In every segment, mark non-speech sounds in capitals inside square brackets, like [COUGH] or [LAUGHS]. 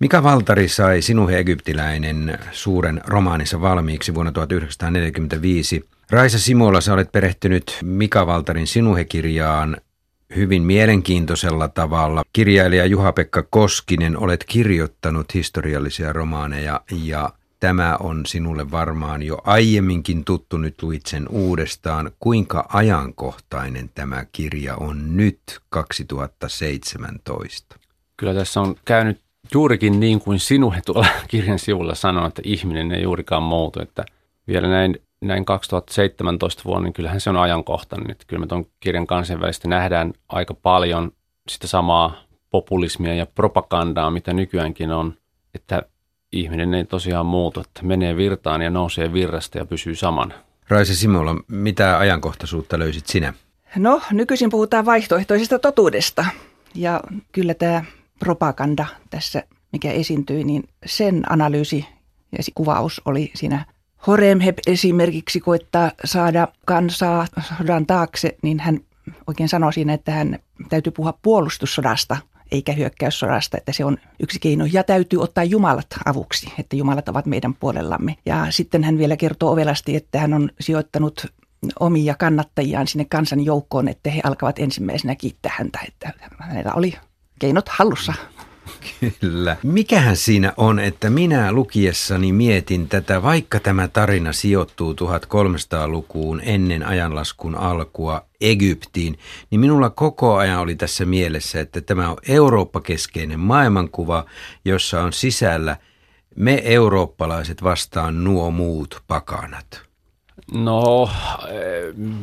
Mika Valtari sai Sinuhe Egyptiläinen suuren romaanissa valmiiksi vuonna 1945. Raisa Simola, sä olet perehtynyt Mika Valtarin Sinuhe-kirjaan hyvin mielenkiintoisella tavalla. Kirjailija Juha-Pekka Koskinen, olet kirjoittanut historiallisia romaaneja ja tämä on sinulle varmaan jo aiemminkin tuttu, nyt luit sen uudestaan. Kuinka ajankohtainen tämä kirja on nyt 2017? Kyllä tässä on käynyt juurikin niin kuin sinuhe [LAUGHS] tuolla kirjan sivulla sanoi, että ihminen ei juurikaan muutu, että vielä näin, näin 2017 vuonna, niin kyllähän se on ajankohtainen. Että kyllä me tuon kirjan kansainvälisesti nähdään aika paljon sitä samaa populismia ja propagandaa, mitä nykyäänkin on, että ihminen ei tosiaan muutu, että menee virtaan ja nousee virrasta ja pysyy samana. Raisa Simola, mitä ajankohtaisuutta löysit sinä? No, nykyisin puhutaan vaihtoehtoisesta totuudesta. Ja kyllä tämä propaganda tässä, mikä esiintyi, niin sen analyysi ja kuvaus oli siinä Horemheb esimerkiksi koittaa saada kansaa sodan taakse, niin hän oikein sanoi siinä, että hän täytyy puhua puolustussodasta eikä hyökkäyssodasta, että se on yksi keino. Ja täytyy ottaa Jumalat avuksi, että Jumalat ovat meidän puolellamme. Ja sitten hän vielä kertoo ovelasti, että hän on sijoittanut omia kannattajiaan sinne kansan joukkoon, että he alkavat ensimmäisenä kiittää häntä, että hänellä oli keinot hallussa. Kyllä. Mikähän siinä on, että minä lukiessani mietin tätä, vaikka tämä tarina sijoittuu 1300-lukuun ennen ajanlaskun alkua Egyptiin, niin minulla koko ajan oli tässä mielessä, että tämä on Eurooppa-keskeinen maailmankuva, jossa on sisällä me eurooppalaiset vastaan nuo muut pakanat. No,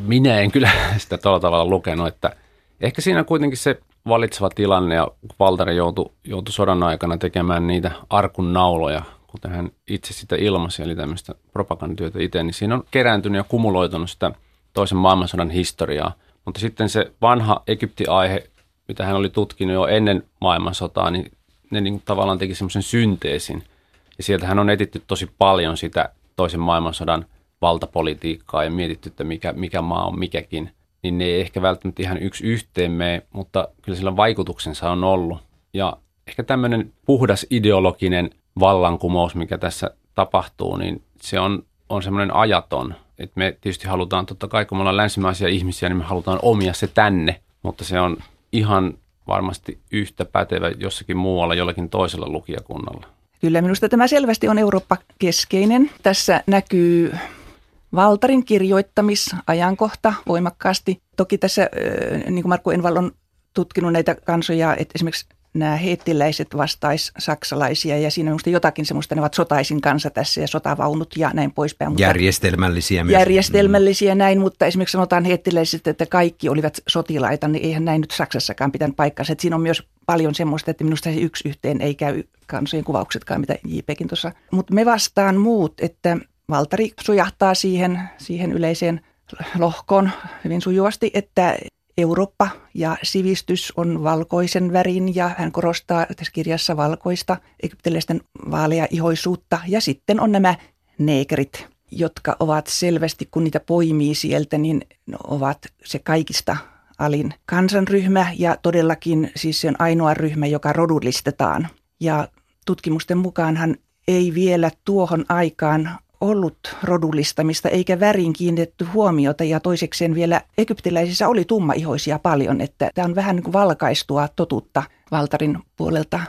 minä en kyllä [LAUGHS] sitä tuolla tavalla lukenut, että ehkä siinä kuitenkin se valitseva tilanne ja Valtari joutui, joutui sodan aikana tekemään niitä arkun nauloja, kuten hän itse sitä ilmaisi, eli tämmöistä propagandatyötä itse, niin siinä on kerääntynyt ja kumuloitunut sitä toisen maailmansodan historiaa. Mutta sitten se vanha Egypti-aihe, mitä hän oli tutkinut jo ennen maailmansotaa, niin ne niin tavallaan teki semmoisen synteesin. Ja sieltä hän on etitty tosi paljon sitä toisen maailmansodan valtapolitiikkaa ja mietitty, että mikä, mikä maa on mikäkin niin ne ei ehkä välttämättä ihan yksi yhteen mene, mutta kyllä sillä vaikutuksensa on ollut. Ja ehkä tämmöinen puhdas ideologinen vallankumous, mikä tässä tapahtuu, niin se on, on semmoinen ajaton. Että me tietysti halutaan, totta kai kun me ollaan länsimaisia ihmisiä, niin me halutaan omia se tänne, mutta se on ihan varmasti yhtä pätevä jossakin muualla, jollakin toisella lukijakunnalla. Kyllä minusta tämä selvästi on Eurooppa-keskeinen. Tässä näkyy Valtarin kirjoittamisajankohta voimakkaasti. Toki tässä, niin kuin Markku Enval on tutkinut näitä kansoja, että esimerkiksi nämä heettiläiset vastais saksalaisia ja siinä on jotakin semmoista, ne ovat sotaisin kanssa tässä ja sotavaunut ja näin poispäin. Mutta järjestelmällisiä myös. Järjestelmällisiä mm. näin, mutta esimerkiksi sanotaan heettiläiset, että kaikki olivat sotilaita, niin eihän näin nyt Saksassakaan pitänyt paikkansa. Että siinä on myös paljon semmoista, että minusta se yksi yhteen ei käy kansojen kuvauksetkaan, mitä JPkin tuossa. Mutta me vastaan muut, että Valtari sujahtaa siihen, siihen yleiseen lohkoon hyvin sujuvasti, että Eurooppa ja sivistys on valkoisen värin ja hän korostaa tässä kirjassa valkoista egyptiläisten vaaleja ihoisuutta. Ja sitten on nämä neekerit, jotka ovat selvästi, kun niitä poimii sieltä, niin ovat se kaikista alin kansanryhmä ja todellakin siis se on ainoa ryhmä, joka rodullistetaan. Ja tutkimusten mukaanhan ei vielä tuohon aikaan ollut rodullistamista eikä väriin kiinnitetty huomiota ja toisekseen vielä egyptiläisissä oli tummaihoisia paljon, että tämä on vähän niin kuin valkaistua totuutta Valtarin puolelta.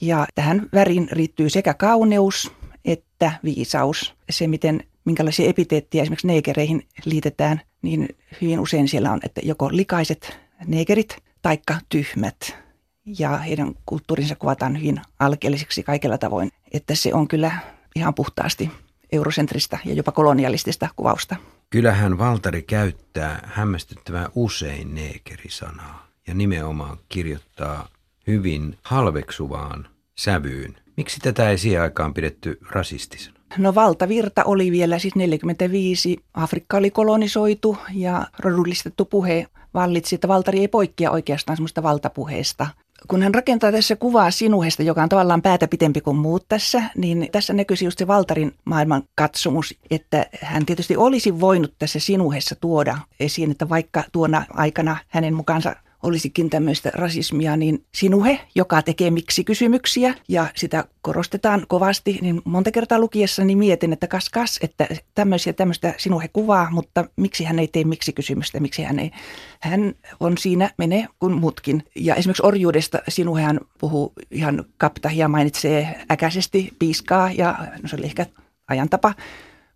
Ja tähän väriin riittyy sekä kauneus että viisaus. Se, miten minkälaisia epiteettiä esimerkiksi neekereihin liitetään, niin hyvin usein siellä on, että joko likaiset neekerit taikka tyhmät. Ja heidän kulttuurinsa kuvataan hyvin alkeelliseksi kaikella tavoin, että se on kyllä ihan puhtaasti eurosentristä ja jopa kolonialistista kuvausta. Kyllähän Valtari käyttää hämmästyttävän usein neekerisanaa ja nimenomaan kirjoittaa hyvin halveksuvaan sävyyn. Miksi tätä ei siihen aikaan pidetty rasistisena? No valtavirta oli vielä siis 45. Afrikka oli kolonisoitu ja rodullistettu puhe vallitsi, että Valtari ei poikkea oikeastaan semmoista valtapuheesta kun hän rakentaa tässä kuvaa sinuhesta, joka on tavallaan päätä pitempi kuin muut tässä, niin tässä näkyisi just se Valtarin maailman katsomus, että hän tietysti olisi voinut tässä sinuhessa tuoda esiin, että vaikka tuona aikana hänen mukaansa olisikin tämmöistä rasismia, niin sinuhe, joka tekee miksi-kysymyksiä ja sitä korostetaan kovasti, niin monta kertaa lukiessani mietin, että kas kas, että tämmöisiä tämmöistä sinuhe kuvaa, mutta miksi hän ei tee miksi-kysymystä, miksi hän ei. Hän on siinä, menee kuin muutkin. Ja esimerkiksi orjuudesta sinuhehan puhuu ihan ja mainitsee äkäisesti piiskaa ja no se oli ehkä ajantapa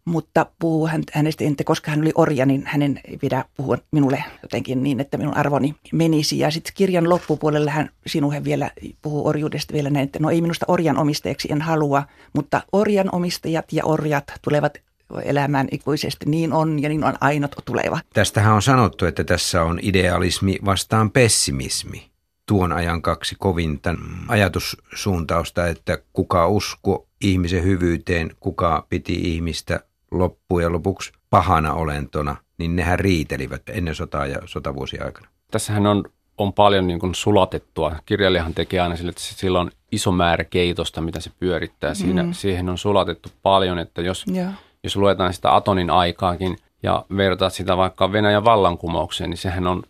mutta puhuu hänestä, että koska hän oli orja, niin hänen ei pidä puhua minulle jotenkin niin, että minun arvoni menisi. Ja sitten kirjan loppupuolella hän sinuhe vielä puhuu orjuudesta vielä näin, että no ei minusta orjan omistajaksi en halua, mutta orjan omistajat ja orjat tulevat elämään ikuisesti. Niin on ja niin on aina tuleva. Tästähän on sanottu, että tässä on idealismi vastaan pessimismi. Tuon ajan kaksi kovinta ajatussuuntausta, että kuka usko ihmisen hyvyyteen, kuka piti ihmistä loppujen lopuksi pahana olentona, niin nehän riitelivät ennen sotaa ja sotavuosien aikana. Tässähän on, on paljon niin kuin sulatettua. Kirjailijahan tekee aina sille, että sillä on iso määrä keitosta, mitä se pyörittää. Siinä, mm. Siihen on sulatettu paljon, että jos, yeah. jos luetaan sitä Atonin aikaakin ja vertaa sitä vaikka Venäjän vallankumoukseen, niin sehän on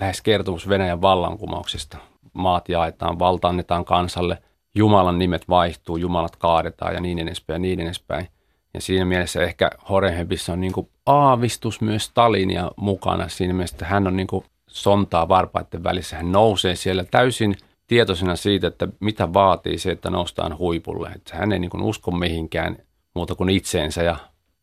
lähes kertomus Venäjän vallankumouksesta. Maat jaetaan, valta annetaan kansalle, Jumalan nimet vaihtuu, Jumalat kaadetaan ja niin edespäin ja niin edespäin – ja siinä mielessä ehkä Horenhebissä on niin kuin aavistus myös Stalinia mukana siinä mielessä, että hän on niin kuin sontaa varpaiden välissä. Hän nousee siellä täysin tietoisena siitä, että mitä vaatii se, että noustaan huipulle. Että hän ei niin kuin usko mihinkään muuta kuin itseensä ja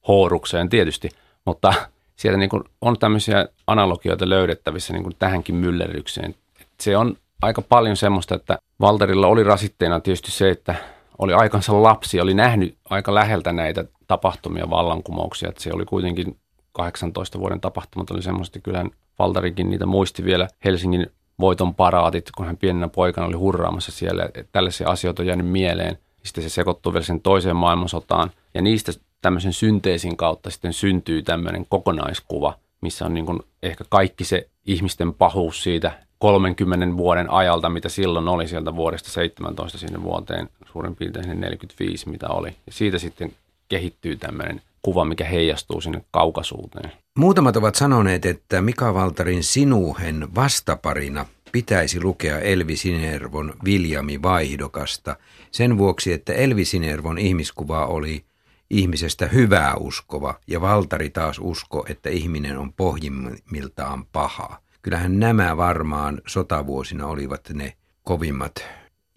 hoorukseen tietysti, mutta sieltä niin kuin on tämmöisiä analogioita löydettävissä niin kuin tähänkin myllerrykseen. Se on aika paljon semmoista, että Valterilla oli rasitteena tietysti se, että oli aikansa lapsi, oli nähnyt aika läheltä näitä tapahtumia, vallankumouksia. Että se oli kuitenkin 18 vuoden tapahtumat oli semmoista, kyllähän Valtarikin niitä muisti vielä Helsingin voiton paraatit, kun hän pienenä poikana oli hurraamassa siellä. Että tällaisia asioita on jäänyt mieleen. Sitten se sekoittuu vielä sen toiseen maailmansotaan. Ja niistä tämmöisen synteesin kautta sitten syntyy tämmöinen kokonaiskuva, missä on niin kuin ehkä kaikki se ihmisten pahuus siitä 30 vuoden ajalta, mitä silloin oli sieltä vuodesta 17 sinne vuoteen suurin piirtein sinne 45, mitä oli. Ja siitä sitten kehittyy tämmöinen kuva, mikä heijastuu sinne kaukaisuuteen. Muutamat ovat sanoneet, että Mika Valtarin Sinuhen vastaparina pitäisi lukea Elvi Sinervon Viljami Vaihdokasta sen vuoksi, että Elvi Sinervon ihmiskuva oli ihmisestä hyvää uskova ja Valtari taas usko, että ihminen on pohjimmiltaan paha. Kyllähän nämä varmaan sotavuosina olivat ne kovimmat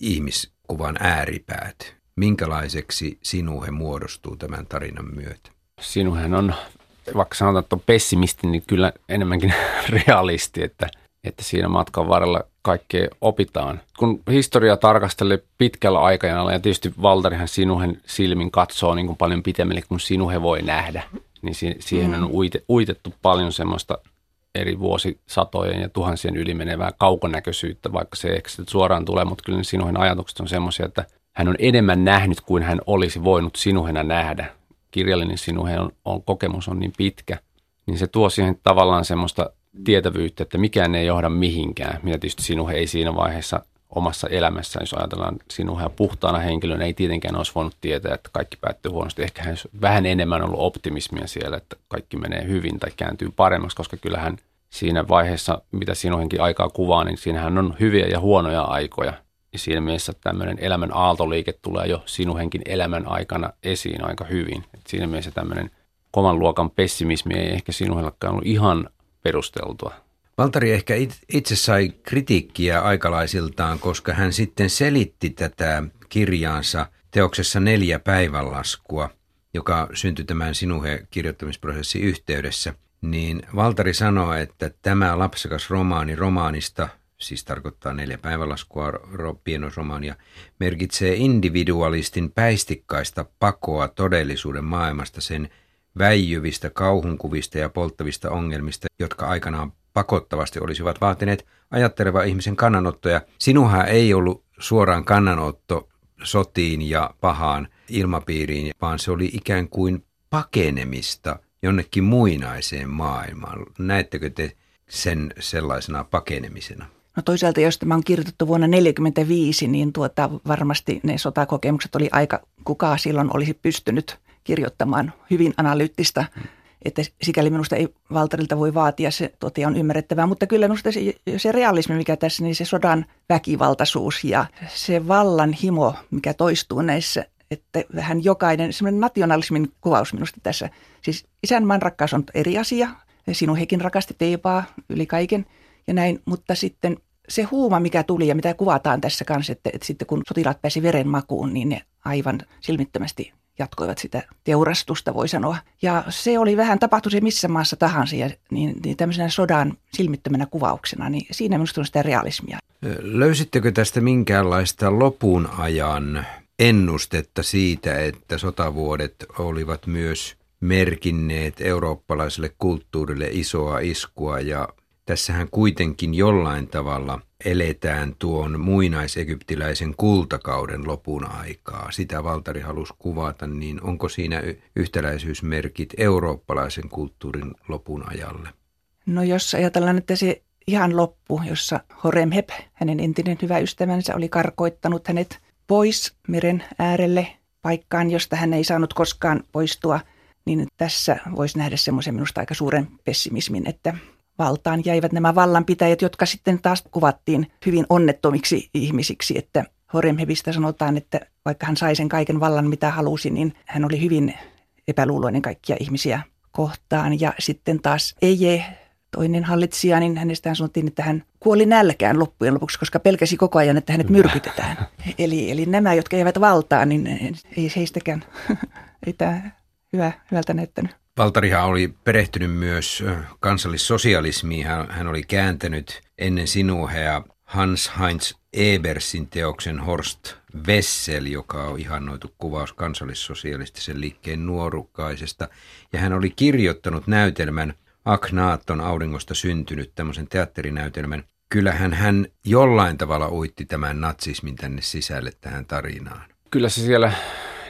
ihmiskuvan ääripäät. Minkälaiseksi sinuhe muodostuu tämän tarinan myötä? Sinuhen on, vaikka sanotaan, että on pessimisti, niin kyllä enemmänkin [LAUGHS] realisti, että, että siinä matkan varrella kaikkea opitaan. Kun historia tarkastelee pitkällä aikajanalla, ja tietysti Valtarihan sinuhen silmin katsoo niin kuin paljon pitemmälle kuin sinuhe voi nähdä, niin siihen on mm. uitettu paljon semmoista eri vuosisatojen ja tuhansien yli menevää kaukonäköisyyttä, vaikka se ei suoraan tule, mutta kyllä sinuhen ajatukset on semmoisia, että hän on enemmän nähnyt kuin hän olisi voinut sinuhena nähdä. Kirjallinen sinuhen on, on, kokemus on niin pitkä, niin se tuo siihen tavallaan semmoista tietävyyttä, että mikään ei johda mihinkään, mitä tietysti sinuhe ei siinä vaiheessa omassa elämässä, jos ajatellaan sinuhea puhtaana henkilönä, ei tietenkään olisi voinut tietää, että kaikki päättyy huonosti. Ehkä hän vähän enemmän ollut optimismia siellä, että kaikki menee hyvin tai kääntyy paremmaksi, koska kyllähän siinä vaiheessa, mitä sinuhenkin aikaa kuvaa, niin siinähän on hyviä ja huonoja aikoja. Ja siinä mielessä tämmöinen elämän aaltoliike tulee jo sinuhenkin elämän aikana esiin aika hyvin. Et siinä mielessä tämmöinen kovan luokan pessimismi ei ehkä sinuhellakaan ollut ihan perusteltua. Valtari ehkä itse sai kritiikkiä aikalaisiltaan, koska hän sitten selitti tätä kirjaansa teoksessa neljä päivänlaskua, joka syntyi tämän Sinuhe-kirjoittamisprosessin yhteydessä. Niin Valtari sanoi, että tämä lapsekas romaani romaanista, siis tarkoittaa neljä päivänlaskua pienoisromaania, merkitsee individualistin päistikkaista pakoa todellisuuden maailmasta sen väijyvistä kauhunkuvista ja polttavista ongelmista, jotka aikanaan pakottavasti olisivat vaatineet ajatteleva ihmisen kannanottoja. Sinuha ei ollut suoraan kannanotto sotiin ja pahaan ilmapiiriin, vaan se oli ikään kuin pakenemista jonnekin muinaiseen maailmaan. Näettekö te sen sellaisena pakenemisena? No toisaalta, jos tämä on kirjoitettu vuonna 1945, niin tuota, varmasti ne sotakokemukset oli aika, kuka silloin olisi pystynyt kirjoittamaan hyvin analyyttistä että sikäli minusta ei Valtarilta voi vaatia, se totia on ymmärrettävää, mutta kyllä minusta se, se realismi, mikä tässä, niin se sodan väkivaltaisuus ja se vallan himo, mikä toistuu näissä, että vähän jokainen, semmoinen nationalismin kuvaus minusta tässä, siis isänmaan rakkaus on eri asia, sinun hekin rakasti teipaa yli kaiken ja näin, mutta sitten se huuma, mikä tuli ja mitä kuvataan tässä kanssa, että, että sitten kun sotilaat pääsi verenmakuun, niin ne aivan silmittömästi jatkoivat sitä teurastusta, voi sanoa. Ja se oli vähän, tapahtui se missä maassa tahansa, ja niin, niin tämmöisenä sodan silmittömänä kuvauksena, niin siinä minusta on sitä realismia. Löysittekö tästä minkäänlaista lopun ajan ennustetta siitä, että sotavuodet olivat myös merkinneet eurooppalaiselle kulttuurille isoa iskua ja tässähän kuitenkin jollain tavalla eletään tuon muinaisegyptiläisen kultakauden lopun aikaa. Sitä Valtari halusi kuvata, niin onko siinä yhtäläisyysmerkit eurooppalaisen kulttuurin lopun ajalle? No jos ajatellaan, että se ihan loppu, jossa Horemheb, hänen entinen hyvä ystävänsä, oli karkoittanut hänet pois meren äärelle paikkaan, josta hän ei saanut koskaan poistua, niin tässä voisi nähdä semmoisen minusta aika suuren pessimismin, että valtaan jäivät nämä vallanpitäjät, jotka sitten taas kuvattiin hyvin onnettomiksi ihmisiksi, että Horemhebistä sanotaan, että vaikka hän sai sen kaiken vallan mitä halusi, niin hän oli hyvin epäluuloinen kaikkia ihmisiä kohtaan. Ja sitten taas Eje, toinen hallitsija, niin hänestä sanottiin, että hän kuoli nälkään loppujen lopuksi, koska pelkäsi koko ajan, että hänet myrkytetään. Eli, eli nämä, jotka eivät valtaan, niin ei heistäkään, [LAUGHS] ei tämä hyvä, hyvältä näyttänyt. Valtarihan oli perehtynyt myös kansallissosialismiin. Hän, oli kääntänyt ennen sinuhea Hans Heinz Ebersin teoksen Horst Wessel, joka on ihannoitu kuvaus kansallissosialistisen liikkeen nuorukkaisesta. Ja hän oli kirjoittanut näytelmän Aknaaton auringosta syntynyt, tämmöisen teatterinäytelmän. Kyllähän hän jollain tavalla uitti tämän natsismin tänne sisälle tähän tarinaan. Kyllä se siellä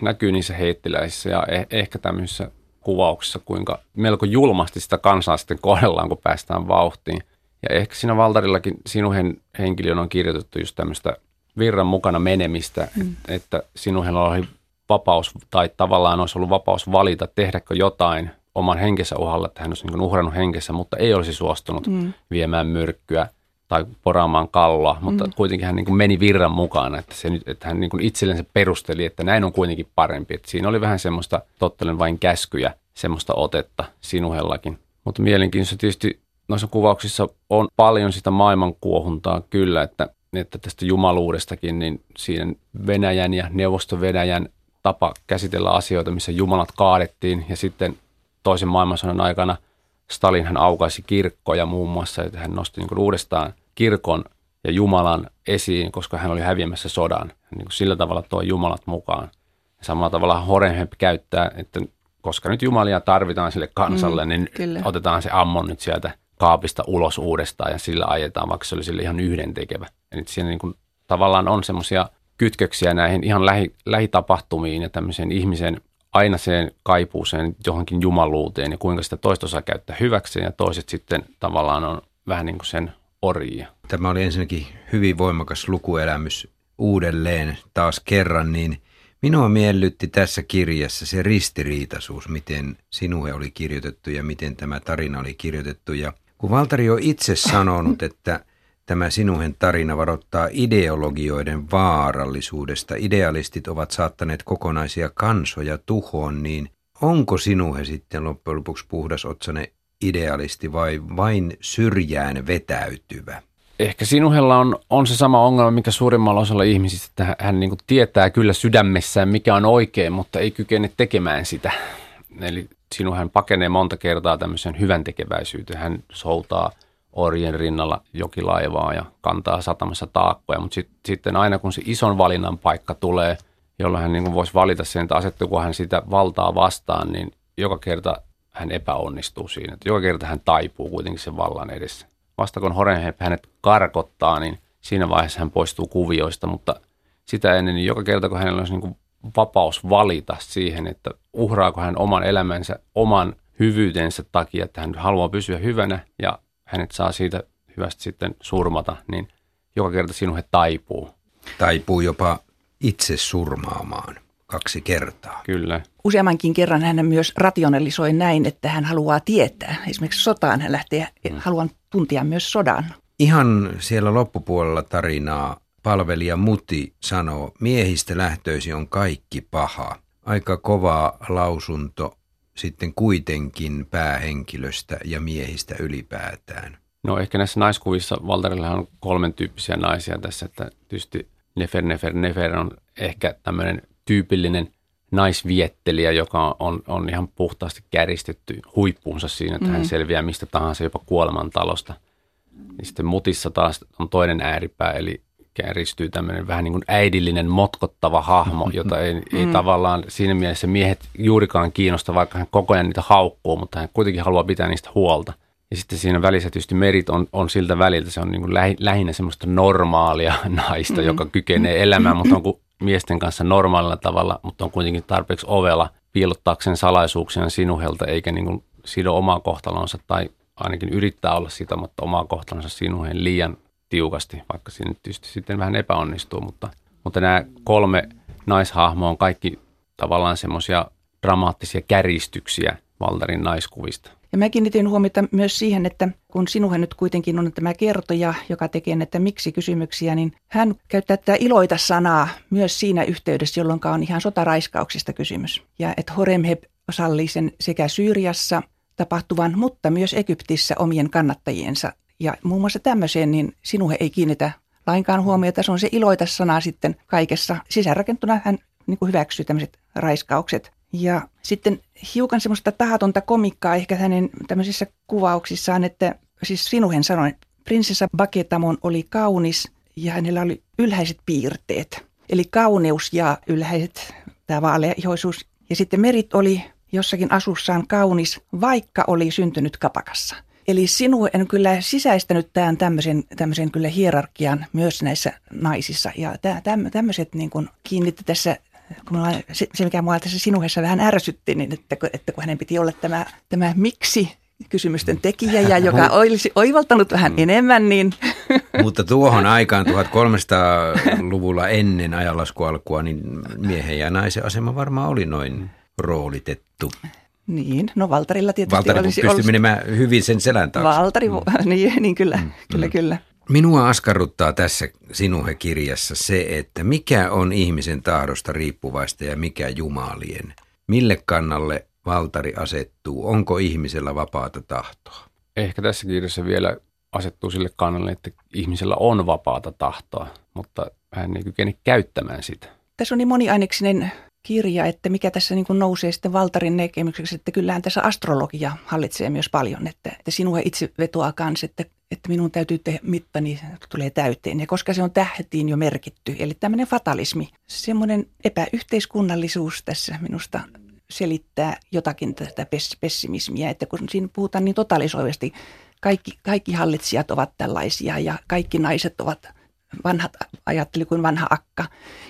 näkyy niissä heittiläisissä ja eh- ehkä tämmöisissä kuvauksessa, kuinka melko julmasti sitä kansaa sitten kohdellaan, kun päästään vauhtiin. Ja ehkä siinä Valtarillakin sinun henkilön on kirjoitettu just tämmöistä virran mukana menemistä, mm. että sinuhella oli vapaus, tai tavallaan olisi ollut vapaus valita, tehdäkö jotain oman henkensä uhalla, että hän olisi niin uhrannut henkensä, mutta ei olisi suostunut mm. viemään myrkkyä tai poraamaan kalloa, mutta mm. kuitenkin hän niin kuin meni virran mukaan, että, se nyt, että hän niin kuin itsellensä perusteli, että näin on kuitenkin parempi. Että siinä oli vähän semmoista tottelen vain käskyjä, semmoista otetta sinuhellakin. Mutta mielenkiintoista tietysti noissa kuvauksissa on paljon sitä maailmankuohuntaa kyllä, että, että tästä jumaluudestakin, niin siinä Venäjän ja neuvosto-Venäjän tapa käsitellä asioita, missä jumalat kaadettiin ja sitten toisen maailmansodan aikana Stalin hän aukaisi kirkkoja muun muassa, että hän nosti niin uudestaan kirkon ja Jumalan esiin, koska hän oli häviämässä sodan. Niin kuin sillä tavalla tuo Jumalat mukaan. Ja samalla tavalla Horenhemp käyttää, että koska nyt Jumalia tarvitaan sille kansalle, mm, niin kyllä. otetaan se ammon nyt sieltä kaapista ulos uudestaan ja sillä ajetaan, vaikka se oli sille ihan yhdentekevä. Eli siinä niin kuin, tavallaan on semmoisia kytköksiä näihin ihan lähi, lähitapahtumiin ja tämmöiseen ihmisen aina sen kaipuuseen johonkin jumaluuteen ja kuinka sitä toista osaa käyttää hyväkseen ja toiset sitten tavallaan on vähän niin kuin sen orjia. Tämä oli ensinnäkin hyvin voimakas lukuelämys uudelleen taas kerran, niin minua miellytti tässä kirjassa se ristiriitaisuus, miten sinue oli kirjoitettu ja miten tämä tarina oli kirjoitettu. Ja kun Valtari on itse sanonut, että tämä sinuhen tarina varoittaa ideologioiden vaarallisuudesta, idealistit ovat saattaneet kokonaisia kansoja tuhoon, niin onko sinuhe sitten loppujen lopuksi puhdas otsane idealisti vai vain syrjään vetäytyvä? Ehkä sinuhella on, on se sama ongelma, mikä suurimmalla osalla ihmisistä, että hän niin kuin tietää kyllä sydämessään, mikä on oikein, mutta ei kykene tekemään sitä. Eli sinuhän pakenee monta kertaa tämmöisen hyvän tekeväisyyteen. Hän soutaa orjen rinnalla jokilaivaa ja kantaa satamassa taakkoja, mutta sit, sitten aina kun se ison valinnan paikka tulee, jolloin hän niin voisi valita sen, että asettuuko hän sitä valtaa vastaan, niin joka kerta hän epäonnistuu siinä. Että joka kerta hän taipuu kuitenkin sen vallan edessä. Vasta kun Horenheim hänet karkottaa, niin siinä vaiheessa hän poistuu kuvioista, mutta sitä ennen, niin joka kerta kun hänellä olisi niin kuin vapaus valita siihen, että uhraako hän oman elämänsä oman hyvyytensä takia, että hän haluaa pysyä hyvänä ja hänet saa siitä hyvästä sitten surmata, niin joka kerta sinuhe taipuu. Taipuu jopa itse surmaamaan kaksi kertaa. Kyllä. Useammankin kerran hän myös rationalisoi näin, että hän haluaa tietää. Esimerkiksi sotaan hän lähtee, mm. haluan tuntia myös sodan. Ihan siellä loppupuolella tarinaa palvelija Muti sanoo, miehistä lähtöisi on kaikki paha. Aika kova lausunto sitten kuitenkin päähenkilöstä ja miehistä ylipäätään. No ehkä näissä naiskuvissa Valterilla on kolmen tyyppisiä naisia tässä, että tietysti Nefer, Nefer, Nefer on ehkä tämmöinen tyypillinen naisviettelijä, joka on, on ihan puhtaasti käristetty huippuunsa siinä, että mm. hän selviää mistä tahansa jopa kuolemantalosta. Ja sitten mutissa taas on toinen ääripää, eli kärjistyy tämmöinen vähän niin kuin äidillinen motkottava hahmo, jota ei, [LAUGHS] mm. ei tavallaan siinä mielessä miehet juurikaan kiinnosta, vaikka hän koko ajan niitä haukkuu, mutta hän kuitenkin haluaa pitää niistä huolta. Ja sitten siinä välissä tietysti merit on, on siltä väliltä, se on niin kuin lähi, lähinnä semmoista normaalia [LAUGHS] naista, mm. joka kykenee elämään, mutta on kuin miesten kanssa normaalilla tavalla, mutta on kuitenkin tarpeeksi ovela piilottaakseen salaisuuksia sinuhelta, eikä niin kuin sido omaa kohtalonsa tai ainakin yrittää olla mutta omaa kohtalonsa sinuhen liian tiukasti, vaikka siinä tietysti sitten vähän epäonnistuu, mutta, mutta nämä kolme naishahmoa on kaikki tavallaan semmoisia dramaattisia käristyksiä Valtarin naiskuvista. Ja mä kiinnitin huomiota myös siihen, että kun sinuhan nyt kuitenkin on tämä kertoja, joka tekee näitä miksi-kysymyksiä, niin hän käyttää tätä iloita-sanaa myös siinä yhteydessä, jolloin on ihan sotaraiskauksista kysymys. Ja että Horemheb sallii sen sekä Syyriassa tapahtuvan, mutta myös Egyptissä omien kannattajiensa. Ja muun muassa tämmöiseen, niin sinuhe ei kiinnitä lainkaan huomiota. Se on se iloita-sana sitten kaikessa. Sisäänrakentuna hän niin hyväksyy tämmöiset raiskaukset. Ja sitten hiukan semmoista tahatonta komikkaa ehkä hänen tämmöisissä kuvauksissaan, että siis Sinuhen sanoi, prinsessa Baketamon oli kaunis ja hänellä oli ylhäiset piirteet. Eli kauneus ja ylhäiset, tämä vaaleaihoisuus. Ja sitten Merit oli jossakin asussaan kaunis, vaikka oli syntynyt kapakassa. Eli sinua en kyllä sisäistänyt tämän tämmöisen, tämmöisen kyllä hierarkian myös näissä naisissa. Ja tämmöiset niin kiinnitti tässä kun mulla, se, se, mikä mua tässä sinuhessa vähän ärsytti, niin että, että kun hänen piti olla tämä, tämä miksi kysymysten tekijä ja joka olisi oivaltanut vähän mm. enemmän, niin... [LAUGHS] Mutta tuohon aikaan 1300-luvulla ennen ajanlaskualkua, niin miehen ja naisen asema varmaan oli noin roolitettu. Niin, no Valtarilla tietysti Valtari olisi pystyi menemään hyvin sen selän taakse. Valtari, mm. [LAUGHS] niin, niin kyllä, mm. kyllä, mm. kyllä. Minua askarruttaa tässä Sinuhe-kirjassa se, että mikä on ihmisen tahdosta riippuvaista ja mikä jumalien. Mille kannalle Valtari asettuu? Onko ihmisellä vapaata tahtoa? Ehkä tässä kirjassa vielä asettuu sille kannalle, että ihmisellä on vapaata tahtoa, mutta hän ei kykene käyttämään sitä. Tässä on niin moniaineksinen kirja, että mikä tässä niin nousee sitten Valtarin näkemykseksi, että kyllähän tässä astrologia hallitsee myös paljon, että, että sinua itse vetoaa kanssa, että, että minun täytyy tehdä mittani tulee täyteen. Ja koska se on tähtiin jo merkitty, eli tämmöinen fatalismi, semmoinen epäyhteiskunnallisuus tässä minusta selittää jotakin tätä pessimismiä, että kun siinä puhutaan niin totalisoivasti, kaikki, kaikki hallitsijat ovat tällaisia ja kaikki naiset ovat – vanhat ajatteli kuin vanha akka.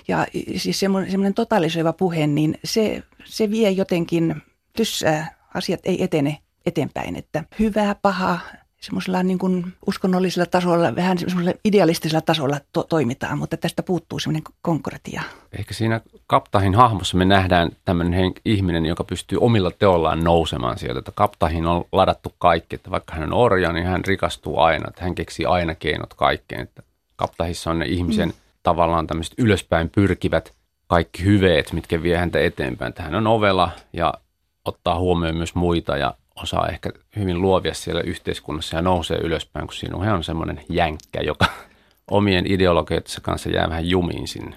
Ja siis semmoinen, totalisoiva puhe, niin se, se vie jotenkin tyssää, asiat ei etene eteenpäin, että hyvää, paha, semmoisella niin kuin uskonnollisella tasolla, vähän semmoisella idealistisella tasolla to- toimitaan, mutta tästä puuttuu semmoinen konkretia. Ehkä siinä Kaptahin hahmossa me nähdään tämmöinen ihminen, joka pystyy omilla teollaan nousemaan sieltä. Että Kaptahin on ladattu kaikki, että vaikka hän on orja, niin hän rikastuu aina, että hän keksii aina keinot kaikkeen. Että Kaptahissa on ne ihmisen mm. tavallaan tämmöiset ylöspäin pyrkivät kaikki hyveet, mitkä vie häntä eteenpäin. Että hän on ovela ja ottaa huomioon myös muita ja osaa ehkä hyvin luovia siellä yhteiskunnassa ja nousee ylöspäin, kun siinä on semmoinen jänkkä, joka [LAUGHS] omien ideologioitsa kanssa jää vähän jumiin sinne.